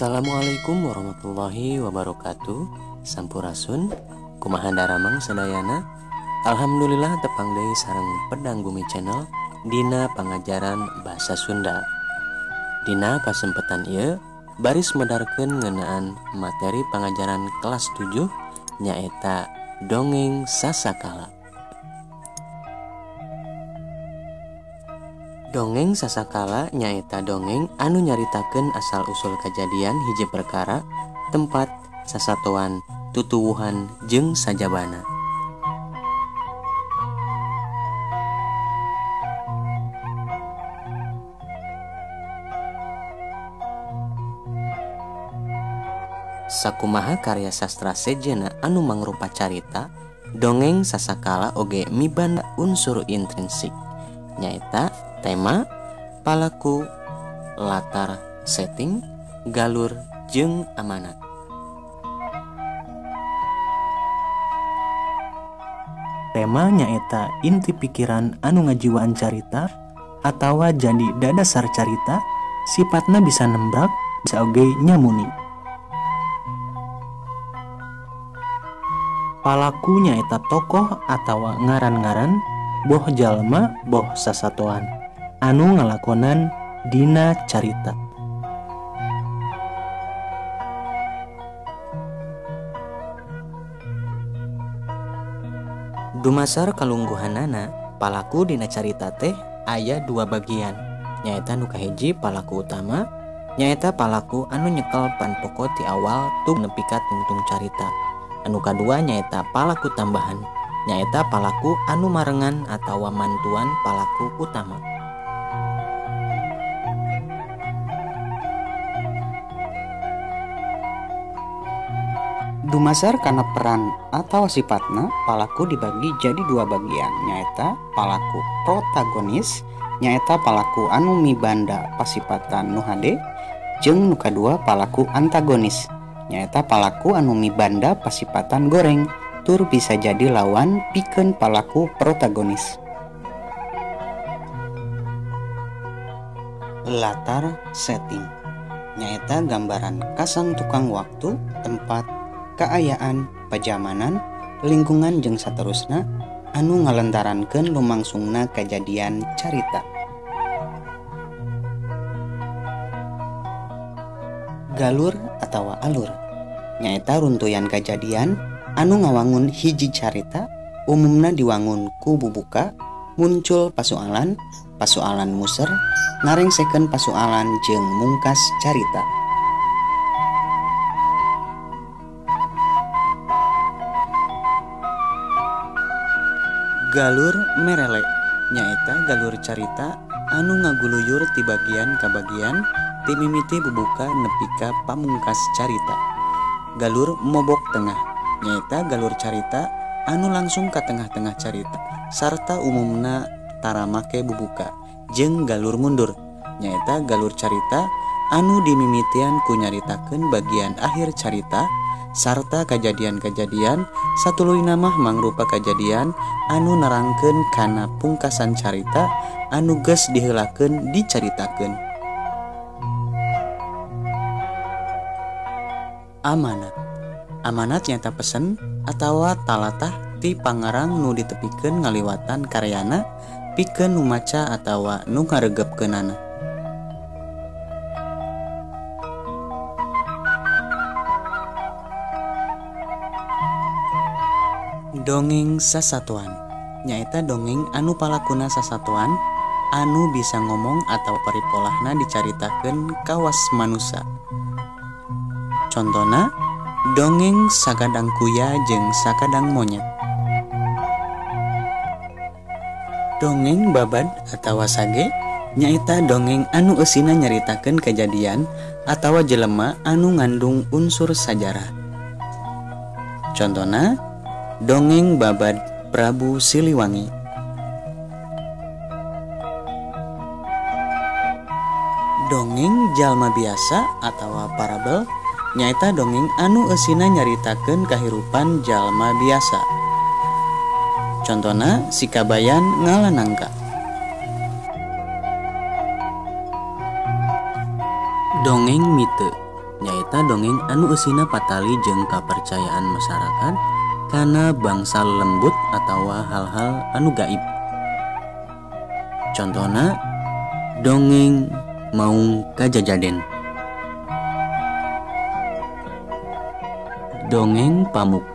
Assalamualaikum warahmatullahi wabarakatuh. Sampurasun Kumaha daramang sedayana? Alhamdulillah tepang deui sareng pedang bumi channel Dina pengajaran bahasa Sunda. Dina kesempatan ieu baris medarkeun ngeunaan materi pengajaran kelas 7 nyaeta dongeng sasakala dongeng sasakala nyaeta dongeng anu nyaritakan asal-usul kejadian hiji perkara tempat sasatuan tutuwuhan jeng sajabana. Sakumaha karya sastra sejena anu mangrupa carita dongeng sasakala oge miban unsur intrinsik. Nyaeta tema palaku latar setting galur jeng amanat. Tema nyaeta inti pikiran anu ngajiwaan carita atau jadi dadasar carita sifatnya bisa nembrak bisa oge nyamuni. Palaku nyaeta tokoh atau ngaran-ngaran boh jalma boh sasatuan. Anu ngalakonan Dina carita. Dumasar kalungguhanana palaku Dina carita teh ayah dua bagian. Nyaeta nukahiji palaku utama nyaeta palaku anu nyekel pan pokok di awal tuh nepikat tungtung carita. Anu kedua nyaeta palaku tambahan nyaeta palaku anu marengan atau mantuan palaku utama. Dumasar karena peran atau sifatnya palaku dibagi jadi dua bagian nyaeta palaku protagonis nyaeta palaku anu mibanda pasipatan nuhade jeng nuka dua palaku antagonis nyaeta palaku anu mibanda pasipatan goreng bisa jadi lawan piken palaku protagonis. Latar setting. Nyaeta gambaran kasang tukang waktu tempat keayaan pajamanan lingkungan jeng saterusna anu ngalentarankeun lumangsungna kejadian carita. Galur atau alur. Nyaeta runtuyan kejadian anu ngawangun hiji carita umumna diwangun ku bubuka muncul pasualan pasualan muser nareng second pasualan jeng mungkas carita. Galur merelek nyaeta galur carita anu ngaguluyur ti bagian ka bagian ti mimiti bubuka nepika pamungkas carita. Galur mobok tengah nyaeta galur carita anu langsung ke tengah-tengah carita sarta umumna tara make bubuka jeng galur mundur. Nyaeta galur carita anu dimimitian ku nyaritakeun bagian akhir carita sarta kejadian-kejadian satu namah mangrupa kejadian anu nerangken karena pungkasan carita anuges dihelaken diceritakan amanat amanat nyata pesen atau talatah di Pangerang nu ditepikan ngaliwatan karyana piken numaca atau nu ngaregep kenana dongeng sasatuan nyaita dongeng anu palakuna sasatuan anu bisa ngomong atau paripolahna dicaritakan kawas manusia contohna dongeng sagadang kuya jeng sakadang monyet. Dongeng babad atau sage nyaita dongeng anu esina nyaritakan kejadian atau jelema anu ngandung unsur sajarah. Contohna Dongeng Babad Prabu Siliwangi. Dongeng jalma biasa atau parabel nyaita dongeng anu esina nyaritakeun kahirupan jalma biasa. Contohna sikabayan ngalanangka. Dongeng mite. Nyaita dongeng anu esina patali jeung kepercayaan masyarakat karena bangsa lembut atau hal-hal anu gaib. Contohnya, dongeng maung kajajaden dongeng pamuk.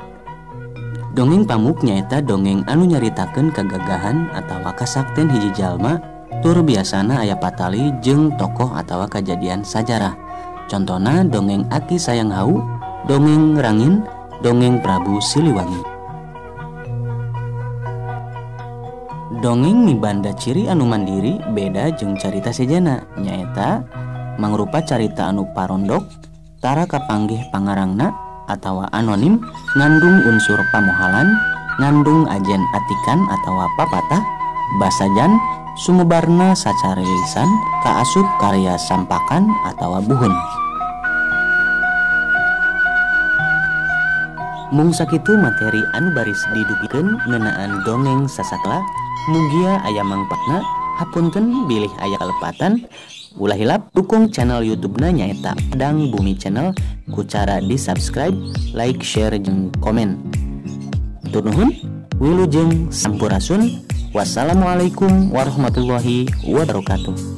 Dongeng pamuk nyaita dongeng anu nyaritakan kegagahan atau kasakten hiji jalma tur biasana ayah patali jeung tokoh atau kejadian sejarah contohnya dongeng Aki sayang hau dongeng rangin dongeng Prabu Siliwangi. Dongeng mibanda ciri anu mandiri beda jeung carita sejana nyaeta mangrupa carita anu parondok tara kapanggih pangarangna atau anonim ngandung unsur pamohalan ngandung ajen atikan atau papatah basajan sumebarna secara lisan kaasup karya sampakan atau buhun. Mung sakitu materi anu baris didugikan ngenaan dongeng sasakla mugia ayam mangpakna hapunten bilih ayah kelepatan ulah hilap dukung channel YouTube na nyaeta Pedang Bumi Channel ku cara di subscribe, like, share, jeng komen. Tunuhun, wilujeng sampurasun. Wassalamualaikum warahmatullahi wabarakatuh.